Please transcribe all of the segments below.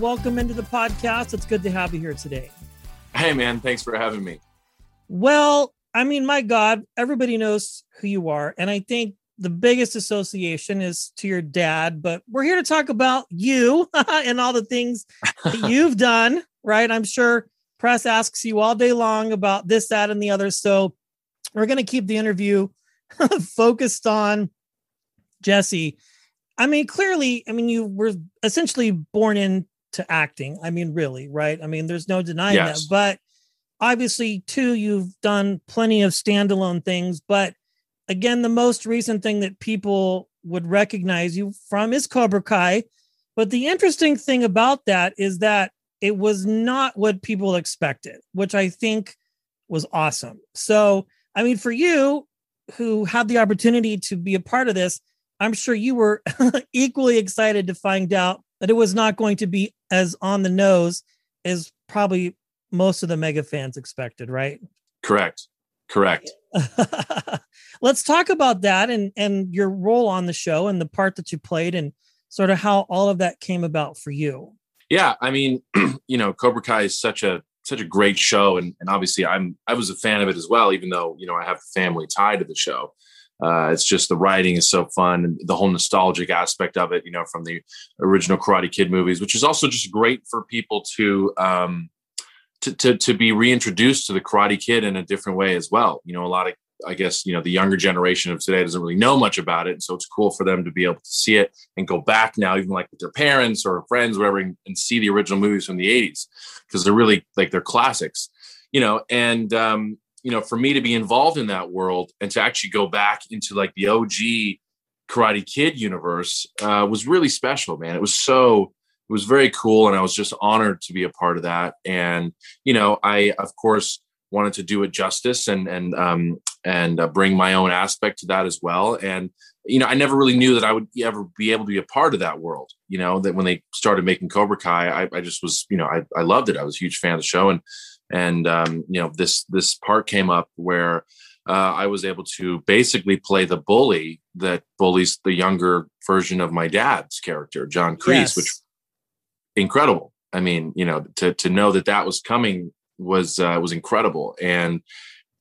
welcome into the podcast. It's good to have you here today. Hey, man, thanks for having me. Well, I mean, my God, everybody knows who you are. And I think the biggest association is to your dad, but we're here to talk about you and all the things that you've done, right? I'm sure press asks you all day long about this, that, and the other. So we're going to keep the interview focused on Jesse. I mean, clearly, I mean, you were essentially born into acting. I mean, really, right? I mean, there's no denying Yes. that. But obviously, too, you've done plenty of standalone things. But again, the most recent thing that people would recognize you from is Cobra Kai. But the interesting thing about that is that it was not what people expected, which I think was awesome. So, I mean, for you who had the opportunity to be a part of this, I'm sure you were equally excited to find out that it was not going to be as on the nose as probably most of the mega fans expected, right? Correct. Correct. Let's talk about that and and your role on the show and the part that you played and sort of how all of that came about for you. Yeah, I mean, you know, Cobra Kai is such a such a great show, and and obviously, I'm I was a fan of it as well, even though you know I have family tied to the show. Uh, it's just the writing is so fun, and the whole nostalgic aspect of it, you know, from the original Karate Kid movies, which is also just great for people to um, to, to to be reintroduced to the Karate Kid in a different way as well. You know, a lot of I guess you know the younger generation of today doesn't really know much about it, so it's cool for them to be able to see it and go back now, even like with their parents or friends, or whatever, and, and see the original movies from the '80s because they're really like they're classics, you know. And um, you know, for me to be involved in that world and to actually go back into like the OG Karate Kid universe uh, was really special, man. It was so it was very cool, and I was just honored to be a part of that. And you know, I of course wanted to do it justice and and um, and uh, bring my own aspect to that as well. And you know, I never really knew that I would ever be able to be a part of that world. You know, that when they started making Cobra Kai, I, I just was, you know, I, I loved it. I was a huge fan of the show, and and um, you know, this this part came up where uh, I was able to basically play the bully that bullies the younger version of my dad's character, John Kreese, Yes. which incredible. I mean, you know, to to know that that was coming was uh, was incredible, and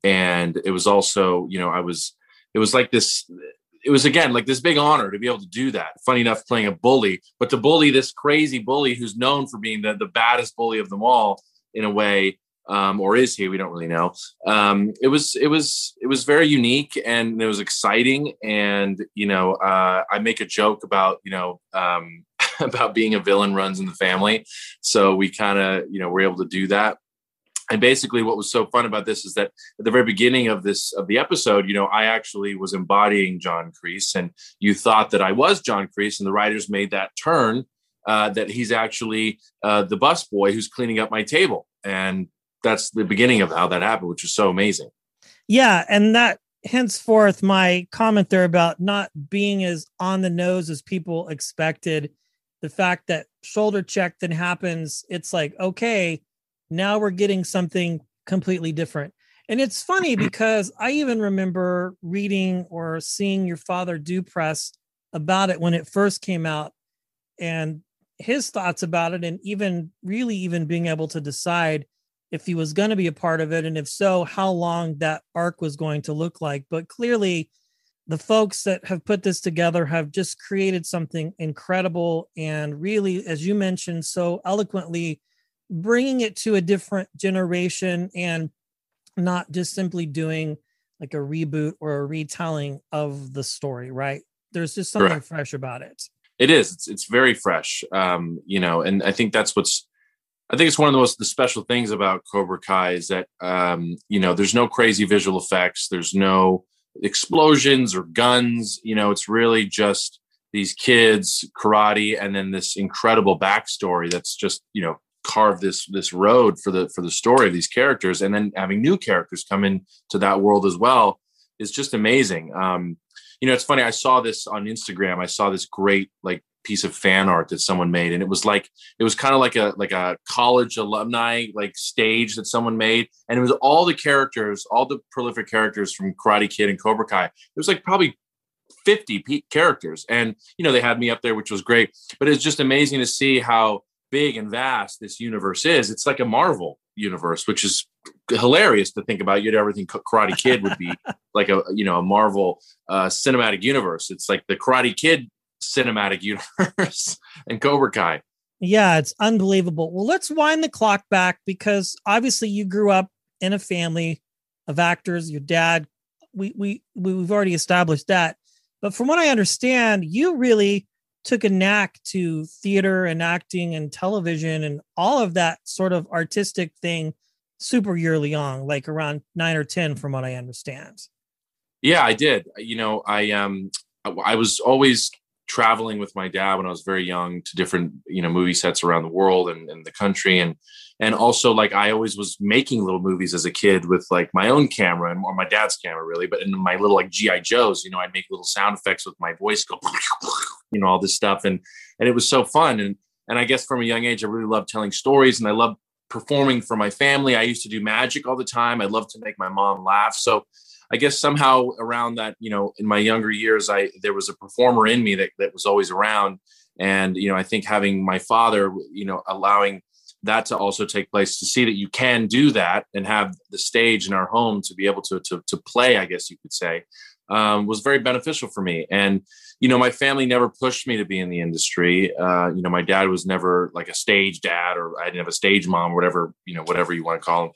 and it was also, you know, I was it was like this. It was again like this big honor to be able to do that. Funny enough, playing a bully, but to bully this crazy bully who's known for being the the baddest bully of them all in a way, um, or is he? We don't really know. Um, it was it was it was very unique and it was exciting. And you know, uh, I make a joke about you know um, about being a villain runs in the family, so we kind of you know were able to do that. And basically, what was so fun about this is that at the very beginning of this of the episode, you know, I actually was embodying John Kreese, and you thought that I was John Kreese, and the writers made that turn uh, that he's actually uh, the bus boy who's cleaning up my table, and that's the beginning of how that happened, which was so amazing. Yeah, and that henceforth my comment there about not being as on the nose as people expected. The fact that shoulder check then happens, it's like, okay, now we're getting something completely different. And it's funny mm-hmm. because I even remember reading or seeing your father do press about it when it first came out and his thoughts about it, and even really even being able to decide if he was going to be a part of it and if so how long that arc was going to look like but clearly the folks that have put this together have just created something incredible and really as you mentioned so eloquently bringing it to a different generation and not just simply doing like a reboot or a retelling of the story right there's just something Correct. fresh about it It is. It's it's very fresh. Um, you know, and I think that's what's I think it's one of the most the special things about Cobra Kai is that um, you know there's no crazy visual effects, there's no explosions or guns. You know, it's really just these kids, karate, and then this incredible backstory that's just you know carved this this road for the for the story of these characters, and then having new characters come into that world as well is just amazing. Um, you know, it's funny. I saw this on Instagram. I saw this great like piece of fan art that someone made and it was like it was kind of like a like a college alumni like stage that someone made and it was all the characters all the prolific characters from karate kid and cobra kai. It was like probably 50 p- characters and you know they had me up there which was great but it's just amazing to see how big and vast this universe is. It's like a marvel universe which is hilarious to think about. You'd ever think karate kid would be like a you know a marvel uh, cinematic universe. It's like the karate kid cinematic universe and Cobra Kai. Yeah, it's unbelievable. Well, let's wind the clock back because obviously you grew up in a family of actors. Your dad, we we we've already established that. But from what I understand, you really took a knack to theater and acting and television and all of that sort of artistic thing super yearly on, like around nine or ten, from what I understand. Yeah, I did. You know, I um I was always traveling with my dad when I was very young to different, you know, movie sets around the world and, and the country. And, and also like, I always was making little movies as a kid with like my own camera and or my dad's camera really, but in my little like GI Joes, you know, I'd make little sound effects with my voice go, you know, all this stuff. And, and it was so fun. And, and I guess from a young age, I really loved telling stories and I loved performing for my family. I used to do magic all the time. I loved to make my mom laugh. So I guess somehow around that, you know, in my younger years, I there was a performer in me that that was always around, and you know, I think having my father, you know, allowing that to also take place to see that you can do that and have the stage in our home to be able to to, to play, I guess you could say, um, was very beneficial for me. And you know, my family never pushed me to be in the industry. Uh, you know, my dad was never like a stage dad, or I didn't have a stage mom, or whatever you know, whatever you want to call them.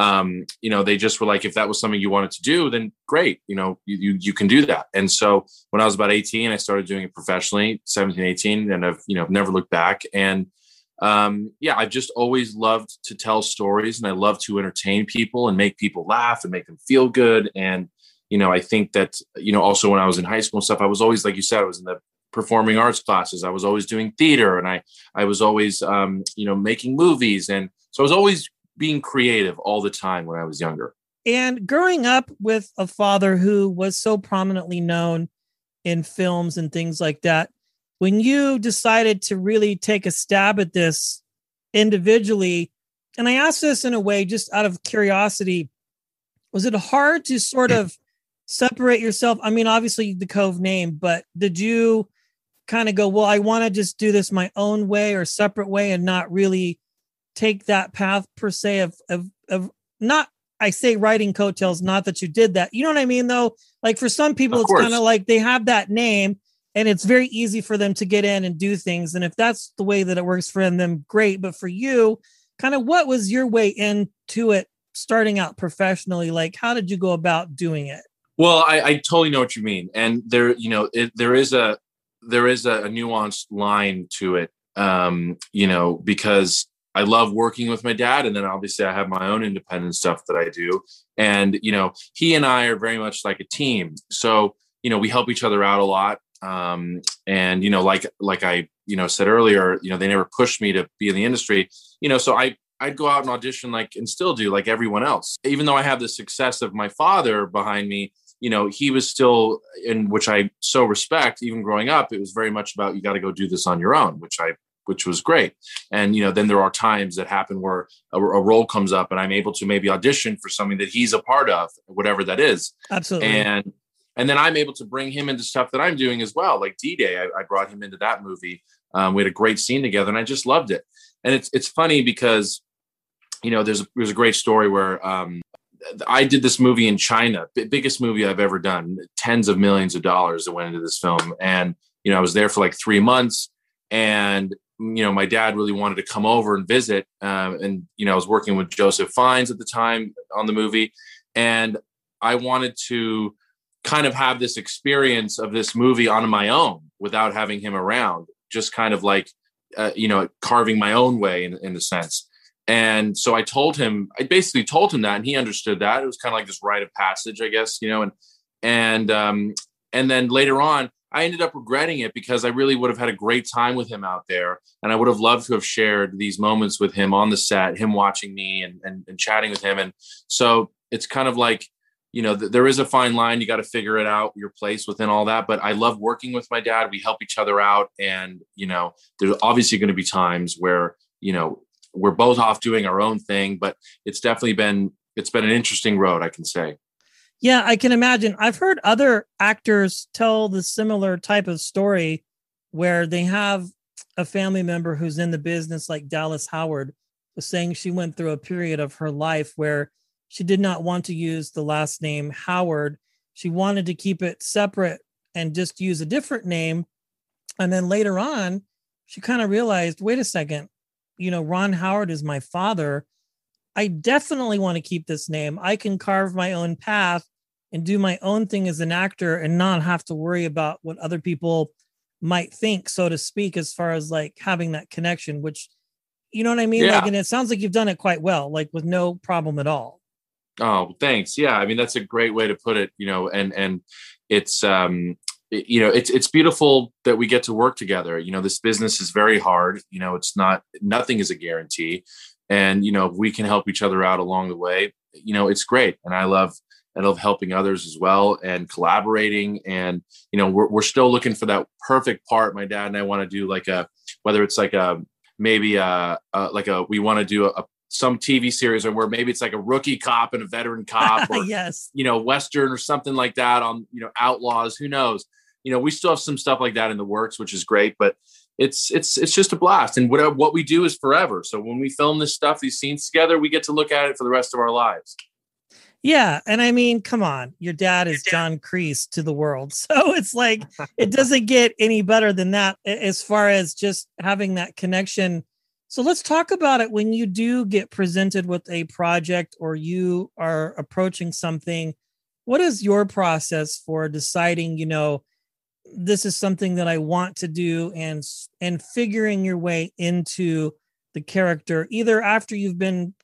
Um, you know, they just were like, if that was something you wanted to do, then great. You know, you, you you can do that. And so when I was about 18, I started doing it professionally, 17, 18, and I've you know never looked back. And um, yeah, I've just always loved to tell stories, and I love to entertain people and make people laugh and make them feel good. And you know, I think that, you know, also when I was in high school and stuff, I was always, like you said, I was in the performing arts classes. I was always doing theater and I, I was always, um, you know, making movies. And so I was always being creative all the time when I was younger. And growing up with a father who was so prominently known in films and things like that, when you decided to really take a stab at this individually, and I ask this in a way just out of curiosity, was it hard to sort of separate yourself? I mean, obviously the Kove name, but did you kind of go, well, I want to just do this my own way or separate way and not really take that path per se of, of, of not, I say writing coattails, not that you did that. You know what I mean, though? Like for some people, Of it's kind of like they have that name and it's very easy for them to get in and do things. And if that's the way that it works for them, great. But for you, kind of what was your way into it starting out professionally? Like, how did you go about doing it? Well, I, I totally know what you mean, and there, you know, it, there is a there is a, a nuanced line to it, um, you know, because I love working with my dad, and then obviously I have my own independent stuff that I do, and you know, he and I are very much like a team, so you know, we help each other out a lot, um, and you know, like like I you know said earlier, you know, they never pushed me to be in the industry, you know, so I I'd go out and audition like and still do like everyone else. Even though I have the success of my father behind me, you know, he was still in which I so respect, even growing up, it was very much about you got to go do this on your own, which I which was great. And you know, then there are times that happen where a, a role comes up and I'm able to maybe audition for something that he's a part of, whatever that is. Absolutely. And and then I'm able to bring him into stuff that I'm doing as well, like D Day. I, I brought him into that movie. Um, we had a great scene together, and I just loved it. And it's it's funny because you know there's a, there's a great story where um, I did this movie in China, biggest movie I've ever done, tens of millions of dollars that went into this film, and you know I was there for like three months, and you know my dad really wanted to come over and visit, um, and you know I was working with Joseph Fiennes at the time on the movie, and I wanted to kind of have this experience of this movie on my own without having him around, just kind of like uh, you know carving my own way in, in a sense And so I told him, I basically told him that, and he understood that. It was kind of like this rite of passage, I guess, you know. And and um, and then later on, I ended up regretting it because I really would have had a great time with him out there, and I would have loved to have shared these moments with him on the set, him watching me and and, and chatting with him. And so it's kind of like you know, th- there is a fine line. You got to figure it out, your place within all that. But I love working with my dad. We help each other out. And, you know, there's obviously going to be times where, you know, we're both off doing our own thing, but it's definitely been, it's been an interesting road, I can say. Yeah, I can imagine. I've heard other actors tell the similar type of story where they have a family member who's in the business, like Dallas Howard was saying she went through a period of her life where she did not want to use the last name Howard. She wanted to keep it separate and just use a different name. And then later on, she kind of realized wait a second, you know, Ron Howard is my father. I definitely want to keep this name. I can carve my own path and do my own thing as an actor and not have to worry about what other people might think, so to speak, as far as like having that connection, which you know what I mean? Yeah. Like, and it sounds like you've done it quite well, like with no problem at all. Oh, thanks. Yeah, I mean that's a great way to put it. You know, and and it's um, you know, it's it's beautiful that we get to work together. You know, this business is very hard. You know, it's not nothing is a guarantee, and you know, if we can help each other out along the way, you know, it's great. And I love I love helping others as well and collaborating. And you know, we're we're still looking for that perfect part. My dad and I want to do like a whether it's like a maybe a, a like a we want to do a, some TV series or where maybe it's like a rookie cop and a veteran cop or yes. you know western or something like that on you know outlaws who knows you know we still have some stuff like that in the works which is great but it's it's it's just a blast and whatever what we do is forever so when we film this stuff these scenes together we get to look at it for the rest of our lives Yeah, and I mean, come on, your dad is John Kreese to the world, so it's like it doesn't get any better than that as far as just having that connection. So let's talk about it when you do get presented with a project or you are approaching something. What is your process for deciding, you know, this is something that I want to do and and figuring your way into the character either after you've been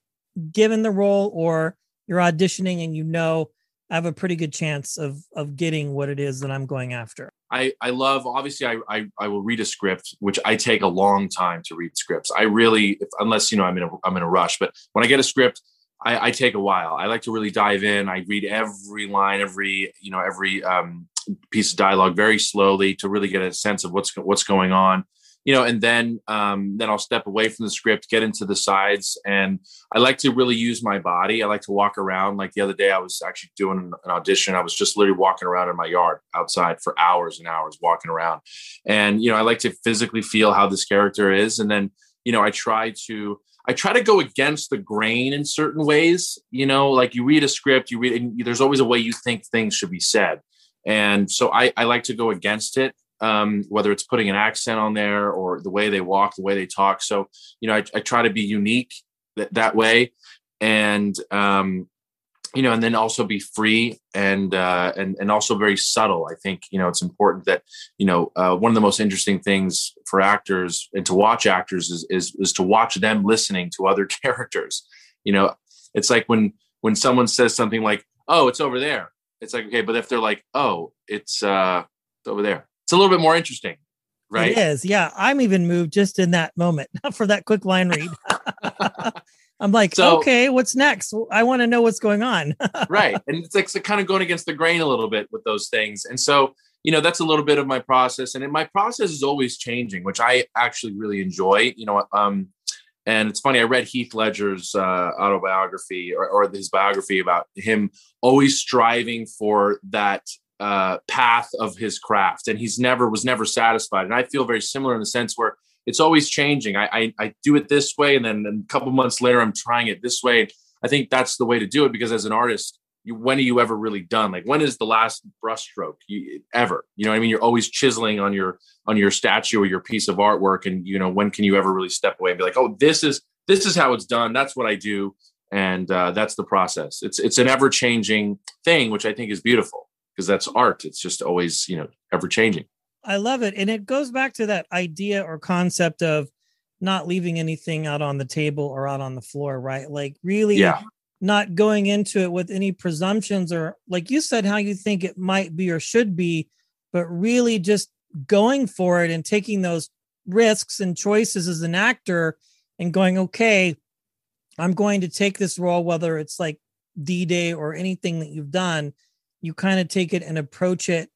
given the role or you're auditioning and you know I have a pretty good chance of of getting what it is that I'm going after. I, I love obviously I, I I will read a script which I take a long time to read scripts. I really if, unless you know I'm in a I'm in a rush, but when I get a script, I, I take a while. I like to really dive in. I read every line, every you know every um, piece of dialogue very slowly to really get a sense of what's what's going on. You know, and then um, then I'll step away from the script, get into the sides, and I like to really use my body. I like to walk around. Like the other day, I was actually doing an, audition. I was just literally walking around in my yard outside for hours and hours, walking around. And you know, I like to physically feel how this character is, and then you know, I try to I try to go against the grain in certain ways. You know, like you read a script, you read, and there's always a way you think things should be said, and so I, I like to go against it. Um, whether it's putting an accent on there or the way they walk, the way they talk. So, you know, I, I try to be unique th- that way, and um, you know, and then also be free and uh, and and also very subtle. I think you know it's important that you know uh, one of the most interesting things for actors and to watch actors is is is to watch them listening to other characters. You know, it's like when when someone says something like, "Oh, it's over there." It's like okay, but if they're like, "Oh, it's uh, it's over there," it's a little bit more interesting, right? It is. Yeah. I'm even moved just in that moment for that quick line read. I'm like, So- okay, what's next? I want to know what's going on. right and it's like so kind of going against the grain a little bit with those things and so you know that's a little bit of my process and my process is always changing which i actually really enjoy you know um and it's funny i read heath ledger's uh, autobiography or, or his biography about him always striving for that uh, path of his craft. And he's never was never satisfied. And i feel very similar in the sense where it's always changing. I i, I do it this way and then a couple months later i'm trying it this way. I think that's the way to do it because as an artist, you, when are you ever really done? Like when is the last brushstroke you, ever? You know what I mean? You're always chiseling on your on your statue or your piece of artwork, and you know when can you ever really step away and be like, oh, this is this is how it's done. That's what I do, and uh, that's the process. It's it's an ever changing thing, which I think is beautiful because that's art. It's just always you know ever changing. I love it. And it goes back to that idea or concept of not leaving anything out on the table or out on the floor, right? Like really Yeah. Not going into it with any presumptions or like you said how you think it might be or should be, but really just going for it and taking those risks and choices as an actor and going, okay, I'm going to take this role, whether it's like D Day or anything that you've done, you kind of take it and approach it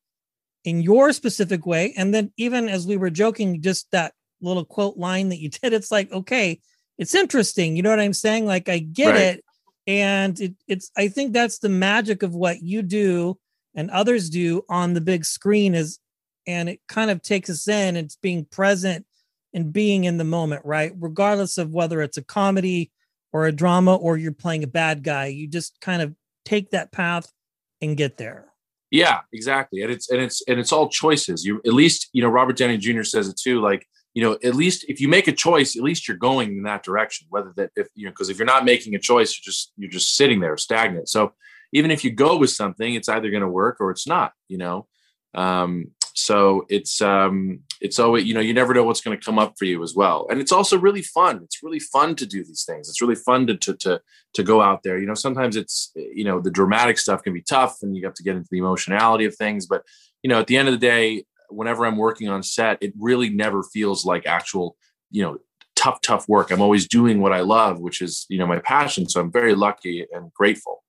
in your specific way. And then, even as we were joking, just that little quote line that you did, it's like, okay, it's interesting. You know what I'm saying? Like, I get Right. it. And it, it's, I think that's the magic of what you do and others do on the big screen is, and it kind of takes us in, it's being present and being in the moment, right? Regardless of whether it's a comedy or a drama or you're playing a bad guy, you just kind of take that path and get there. Yeah, exactly. And it's and it's and it's all choices. You at least, you know, Robert Downey Jr. says it too. Like, you know, at least if you make a choice, at least you're going in that direction. Whether that if you know, because if you're not making a choice, you're just you're just sitting there stagnant. So even if you go with something, it's either going to work or it's not. You know, um, so it's um, it's always you know you never know what's going to come up for you as well. And it's also really fun. It's really fun to do these things. It's really fun to to to to go out there. You know, sometimes it's you know the dramatic stuff can be tough, and you have to get into the emotionality of things. But you know, at the end of the day, whenever I'm working on set, it really never feels like actual you know tough tough work. I'm always doing what I love, which is you know my passion. So I'm very lucky and grateful.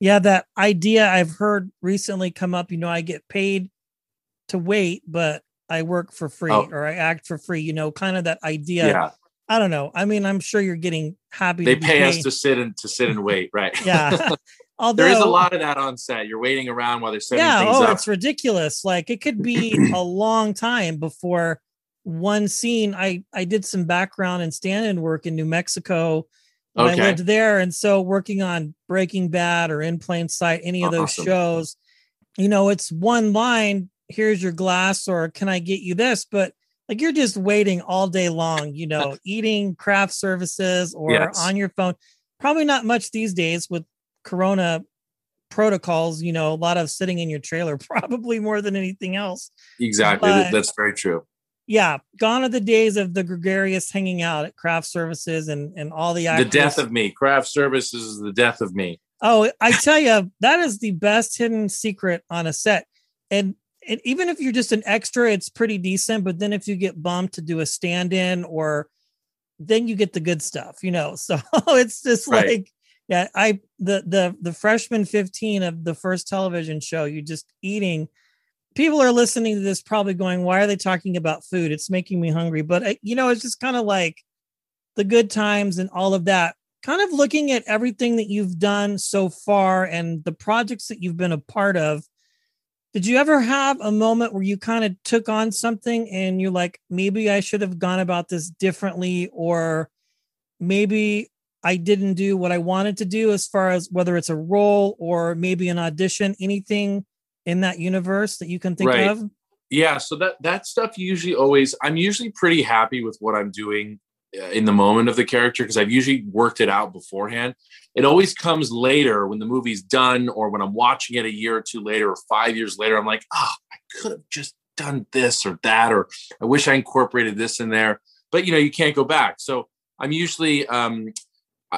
Yeah, that idea I've heard recently come up. You know, I get paid to wait, but I work for free Oh. or I act for free. You know, kind of that idea. Yeah, I don't know. I mean, I'm sure you're getting happy. they pay us to sit and to sit and wait. Right. Yeah. Although there is a lot of that on set. You're waiting around while they're setting yeah, things oh, up. it's ridiculous. Like it could be a long time before one scene. I I did some background and stand-in work in New Mexico when I lived there, and so working on Breaking Bad or In Plain Sight, any of those Awesome. shows, you know, it's one line. Here's your glass, or can I get you this? But like you're just waiting all day long, you know, eating craft services or Yes. on your phone. Probably not much these days with Corona protocols, you know, a lot of sitting in your trailer, probably more than anything else. exactly. but- That's very true. Yeah, gone are the days of the gregarious hanging out at craft services and and all the The death of me. Craft services is the death of me. Oh, I tell you, that is the best hidden secret on a set. And, and even if you're just an extra, it's pretty decent. But then if you get bumped to do a stand-in or then you get the good stuff, you know. So it's just Right. like, yeah, I the the the freshman 15 of the first television show, you just eating. People are listening to this probably going, why are they talking about food? It's making me hungry. But uh, you know, it's just kind of like the good times and all of that kind of looking at everything that you've done so far and the projects that you've been a part of did you ever have a moment where you kind of took on something and you're like maybe i should have gone about this differently or maybe i didn't do what i wanted to do as far as whether it's a role or maybe an audition anything in that universe that you can think Right. of Yeah. So that that stuff usually always. I'm usually pretty happy with what I'm doing uh, in the moment of the character because I've usually worked it out beforehand. It always comes later when the movie's done or when I'm watching it a year or two later or five years later. I'm like, oh, I could have just done this or that, or I wish I incorporated this in there. But you know, you can't go back. So I'm usually, um,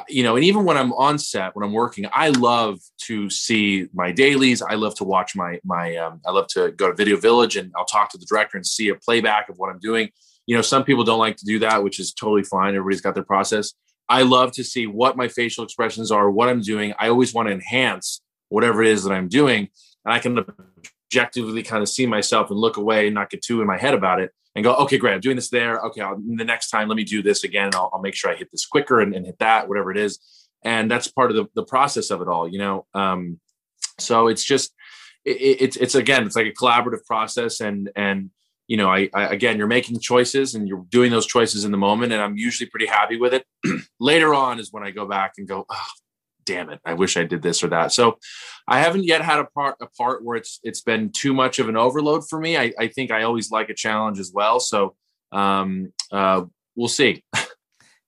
you know, and even when I'm on set, when I'm working, I love to see my dailies. I love to watch my my. Um, I love to go to Video Village and I'll talk to the director and see a playback of what I'm doing. You know, some people don't like to do that, which is totally fine. Everybody's got their process. I love to see what my facial expressions are, what I'm doing. I always want to enhance whatever it is that I'm doing, and I can objectively kind of see myself and look away and not get too in my head about it and go, okay, great, I'm doing this there. Okay, I'll, the next time, let me do this again. I'll, I'll make sure I hit this quicker and, and hit that, whatever it is. And that's part of the, the process of it all, you know? Um, so it's just, it, it- it's, it's again, it's like a collaborative process. And, and, you know, I, I, again, you're making choices and you're doing those choices in the moment. And I'm usually pretty happy with it. Later on is when I go back and go, oh, damn it, I wish I did this or that. So I haven't yet had a part a part where it's it's been too much of an overload for me. I, I think I always like a challenge as well. So um, uh, we'll see.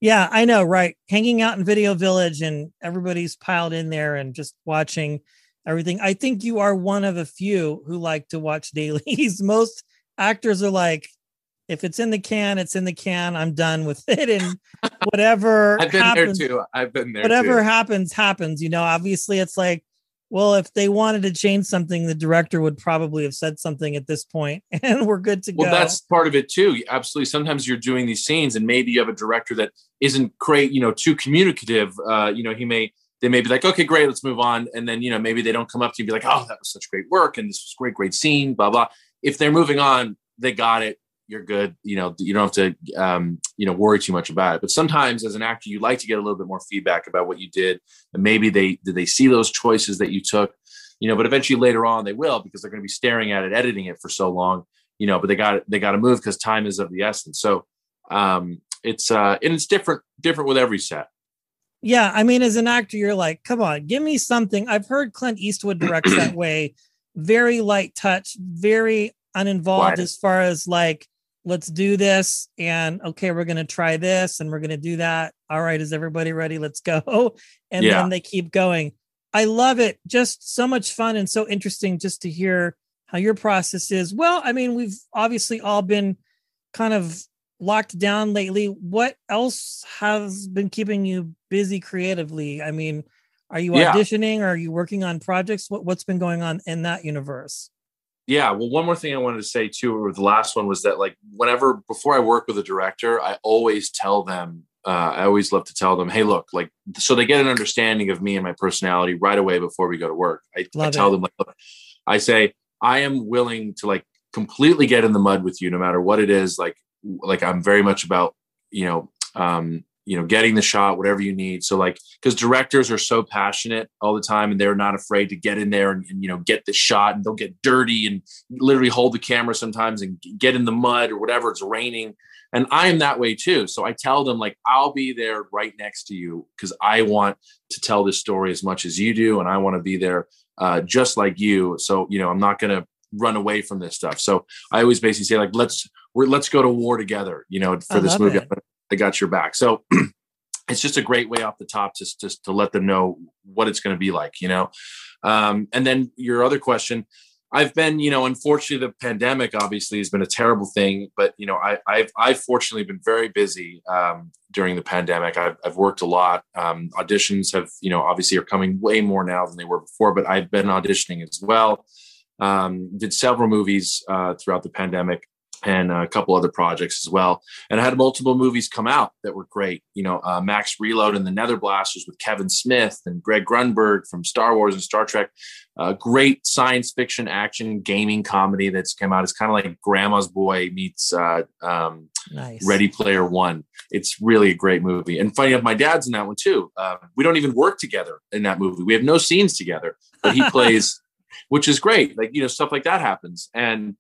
Yeah, I know, right? Hanging out in Video Village and everybody's piled in there and just watching everything. I think you are one of a few who like to watch dailies. Most actors are like, if it's in the can, it's in the can. I'm done with it. And whatever I've been happens, there too. I've been there. whatever too. happens, happens. You know, obviously it's like, well, if they wanted to change something, the director would probably have said something at this point, and we're good to Well, go. Well, that's part of it too. Absolutely. Sometimes you're doing these scenes, and maybe you have a director that isn't great, you know, too communicative. Uh, you know, he may they may be like, okay, great, let's move on, and then you know maybe they don't come up to you and be like, oh, that was such great work, and this was great, great scene, blah blah. If they're moving on, they got it. You're good. You know, you don't have to, um, you know, worry too much about it. But sometimes, as an actor, you like to get a little bit more feedback about what you did, and maybe they did they see those choices that you took, you know. But eventually, later on, they will because they're going to be staring at it, editing it for so long, you know. But they got they got to move because time is of the essence. So um, it's uh, and it's different different with every set. yeah. I mean, as an actor, you're like, come on, give me something. I've heard Clint Eastwood directs that way, very light touch, very uninvolved Right. as far as like, let's do this, and okay, we're gonna try this, and we're gonna do that. All right, is everybody ready? Let's go. And Yeah. then they keep going. I love it. Just so much fun and so interesting just to hear how your process is. Well, I mean, we've obviously all been kind of locked down lately. What else has been keeping you busy creatively? I mean, are you Yeah. auditioning? Are you working on projects? What, what's been going on in that universe? Yeah. Well, one more thing I wanted to say too, or the last one was that like whenever before I work with a director, I always tell them, uh, I always love to tell them, hey, look, like so they get an understanding of me and my personality right away before we go to work. I, I tell it. them like, look, I say I am willing to like completely get in the mud with you, no matter what it is. Like, like I'm very much about you know, um, you know, getting the shot, whatever you need. So like, because directors are so passionate all the time, and they're not afraid to get in there and, and you know get the shot, and they'll get dirty and literally hold the camera sometimes and get in the mud or whatever. It's raining, and I am that way too. So I tell them like, I'll be there right next to you because I want to tell this story as much as you do, and I want to be there uh, just like you. So you know, I'm not gonna run away from this stuff. So I always basically say like, let's we're let's go to war together. You know, for I this movie. it. I got your back. So it's just a great way off the top just just to let them know what it's going to be like, you know. Um, and then your other question, I've been, you know, unfortunately, the pandemic obviously has been a terrible thing, but you know, I, I've I've fortunately been very busy um, during the pandemic. I've, I've worked a lot. Um, auditions have, you know, obviously are coming way more now than they were before, but I've been auditioning as well. Um, did several movies uh, throughout the pandemic and a couple other projects as well. And I had multiple movies come out that were great. You know, uh, Max Reload and the Nether Blasters with Kevin Smith and Greg Grunberg from Star Wars and Star Trek. Uh, great science fiction action gaming comedy that's come out. It's kind of like Grandma's Boy meets uh, um, Nice. Ready Player One. It's really a great movie. And funny enough, my dad's in that one too. Uh, we don't even work together in that movie. We have no scenes together, but he plays, which is great. Like you know, stuff like that happens. And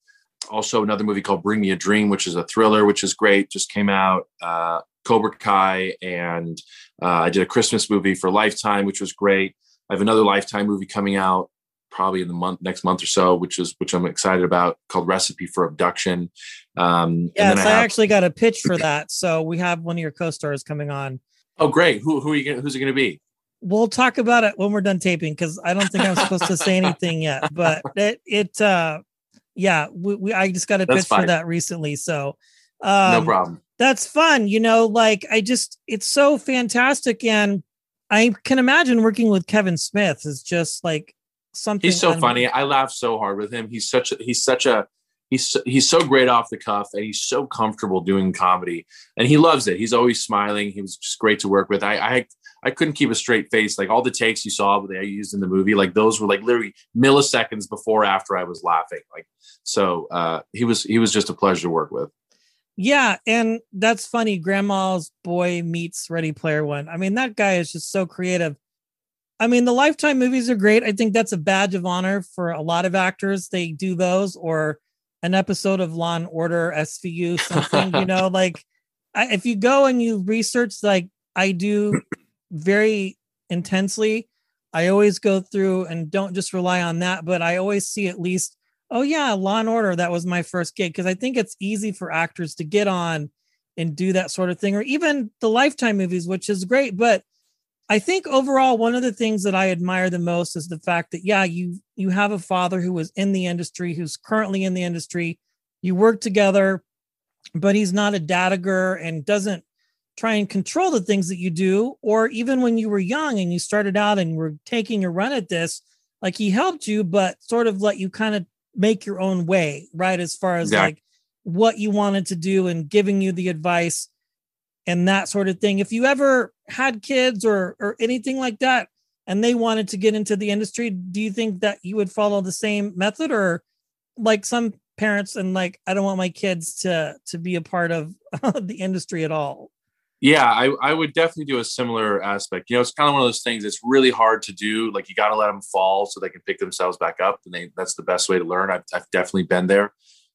also another movie called Bring Me a Dream, which is a thriller, which is great. Just came out. Uh, Cobra Kai, and uh, I did a Christmas movie for Lifetime, which was great. I have another Lifetime movie coming out probably in the month next month or so, which is which I'm excited about, called Recipe for Abduction. Um, and Yes, I, have- actually got a pitch for that. So we have one of your co-stars coming on. Oh, great! Who who are you? Gonna, who's it going to be? We'll talk about it when we're done taping because I don't think I'm supposed to say anything yet. But it it uh yeah, we, we I just got a That's pitch for that recently. So um no problem. that's fun. You know, like I just it's so fantastic. And I can imagine working with Kevin Smith is just like something He's so un- funny. I laugh so hard with him. He's such a he's such a he's so- he's so great off the cuff and he's so comfortable doing comedy and he loves it. He's always smiling. He was just great to work with. I I I couldn't keep a straight face. Like all the takes you saw that I used in the movie, like those were like literally milliseconds before after I was laughing. Like so uh he was he was just a pleasure to work with. Yeah, and that's funny. Grandma's boy meets Ready Player One. I mean, that guy is just so creative. I mean, the Lifetime movies are great. I think that's a badge of honor for a lot of actors. They do those or an episode of Law and Order SVU, something, you know, like I, if you go and you research, like I do very intensely, I always go through and don't just rely on that, but I always see at least oh yeah law and order that was my first gig because i think it's easy for actors to get on and do that sort of thing or even the lifetime movies which is great but i think overall one of the things that i admire the most is the fact that yeah you you have a father who was in the industry who's currently in the industry you work together but he's not a dadiger and doesn't try and control the things that you do. Or even when you were young and you started out and were taking a run at this, like he helped you, but sort of let you kind of make your own way, right? As far as Exactly. like what you wanted to do and giving you the advice and that sort of thing. If you ever had kids or or anything like that and they wanted to get into the industry, do you think that you would follow the same method or like some parents and like I don't want my kids to to be a part of the industry at all? Yeah, I, I would definitely do a similar aspect. You know, it's kind of one of those things that's really hard to do. Like you got to let them fall so they can pick themselves back up, and they, that's the best way to learn. I've, I've definitely been there,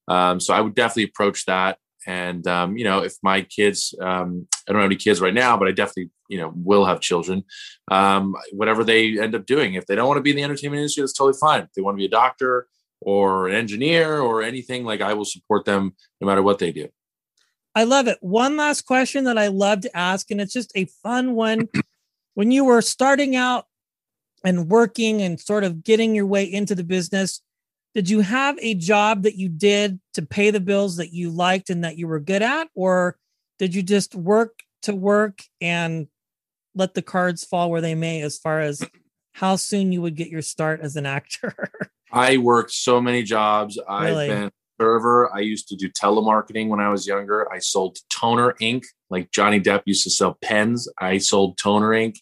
um, so I would definitely approach that. And um, you know, if my kids, um, I don't have any kids right now, but I definitely, you know, will have children. Um, whatever they end up doing, if they don't want to be in the entertainment industry, that's totally fine. If they want to be a doctor or an engineer or anything, like I will support them no matter what they do. I love it. One last question that I love to ask, and it's just a fun one. when you were starting out and working and sort of getting your way into the business, did you have a job that you did to pay the bills that you liked and that you were good at? Or did you just work to work and let the cards fall where they may as far as how soon you would get your start as an actor? I worked so many jobs. Really? I've been a server. I used to do telemarketing when I was younger. I sold toner ink, like Johnny Depp used to sell pens. I sold toner ink.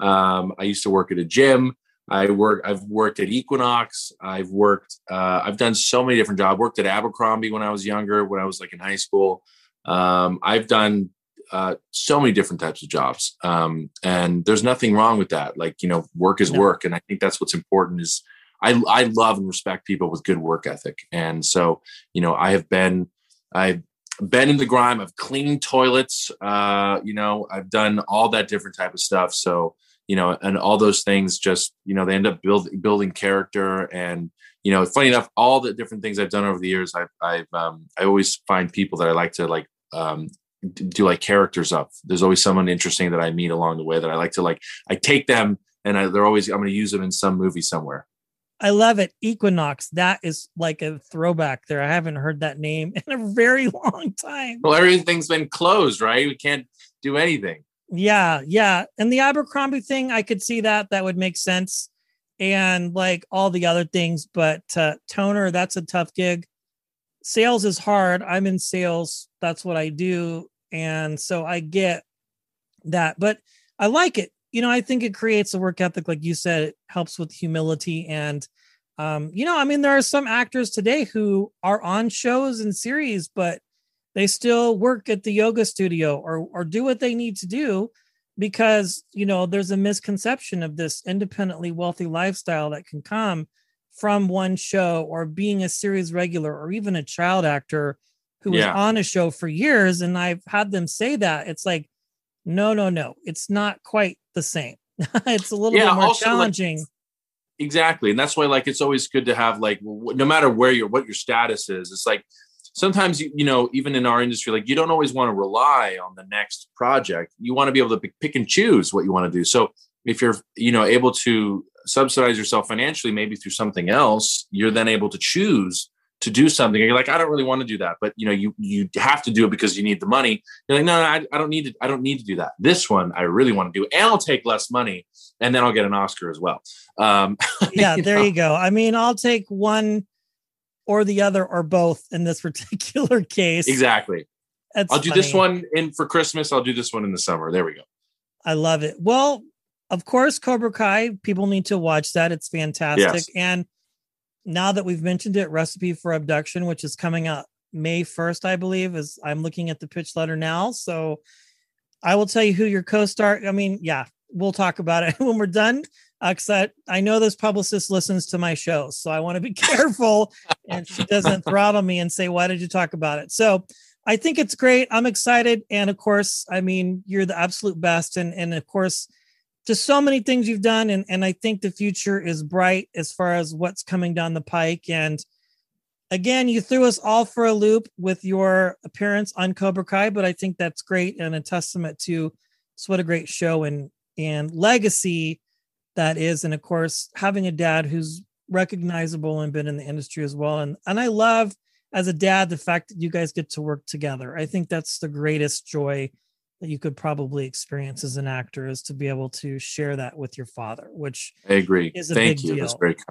Um, I used to work at a gym. I work. I've worked at Equinox. I've worked. Uh, I've done so many different jobs. Worked at Abercrombie when I was younger. When I was like in high school. Um, I've done uh, so many different types of jobs, um, and there's nothing wrong with that. Like you know, work is work, and I think that's what's important. Is I, I love and respect people with good work ethic. And so, you know, I have been, I've been in the grime. I've cleaned toilets. Uh, you know, I've done all that different type of stuff. So, you know, and all those things just, you know, they end up build, building character. And, you know, funny enough, all the different things I've done over the years, I've, I've, um, I always find people that I like to like, um, do like characters of. There's always someone interesting that I meet along the way that I like to like, I take them and I, they're always, I'm going to use them in some movie somewhere. I love it. Equinox. That is like a throwback there. I haven't heard that name in a very long time. Well, everything's been closed, right? We can't do anything. Yeah, yeah. And the Abercrombie thing, I could see that. That would make sense. And like all the other things, but uh, toner, that's a tough gig. Sales is hard. I'm in sales. That's what I do. And so I get that, but I like it. You know, I think it creates a work ethic. Like you said, it helps with humility. And, um, you know, I mean, there are some actors today who are on shows and series, but they still work at the yoga studio or or do what they need to do because you know there's a misconception of this independently wealthy lifestyle that can come from one show or being a series regular or even a child actor who was on a show for years. And I've had them say that. It's like no no no it's not quite the same. It's a little Yeah, bit more also, like, challenging. Exactly. And that's why, like, it's always good to have, like, no matter where you're, what your status is, it's like sometimes, you, you know, even in our industry, like, you don't always want to rely on the next project. You want to be able to pick, and choose what you want to do. So if you're, you know, able to subsidize yourself financially, maybe through something else, you're then able to choose to do something. And you're like, I don't really want to do that, but you know, you you have to do it because you need the money. You're like, no, no I, I don't need to. I don't need to do that. This one I really want to do, and I'll take less money, and then I'll get an Oscar as well. Um, yeah you there know? you go i mean i'll take one or the other or both in this particular case exactly. That's I'll do this one in for Christmas. I'll do this one in the summer. There we go. I love it. Well, of course, Cobra Kai, people need to watch that. It's fantastic. Yes. And now that we've mentioned it, Recipe for Abduction, which is coming up May 1st, I believe, is I'm looking at the pitch letter now. So I will tell you who your co-star. I mean, yeah, we'll talk about it when we're done. Uh, because I, I know this publicist listens to my show, so I want to be careful and she doesn't throttle me and say, "Why did you talk about it?" So I think it's great. I'm excited, and of course, I mean, you're the absolute best, and and of course, just so many things you've done, and and I think the future is bright as far as what's coming down the pike. And again, you threw us all for a loop with your appearance on Cobra Kai, but I think that's great and a testament to just what a great show and and legacy that is, and of course, having a dad who's recognizable and been in the industry as well. And and I love as a dad, the fact that you guys get to work together, I think that's the greatest joy that you could probably experience as an actor is to be able to share that with your father, which I agree. is a Thank big you. deal. That's very kind.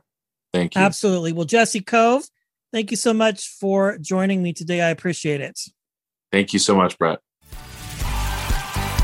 Thank you. Absolutely. Well, Jesse Kove, thank you so much for joining me today. I appreciate it. Thank you so much, Brett.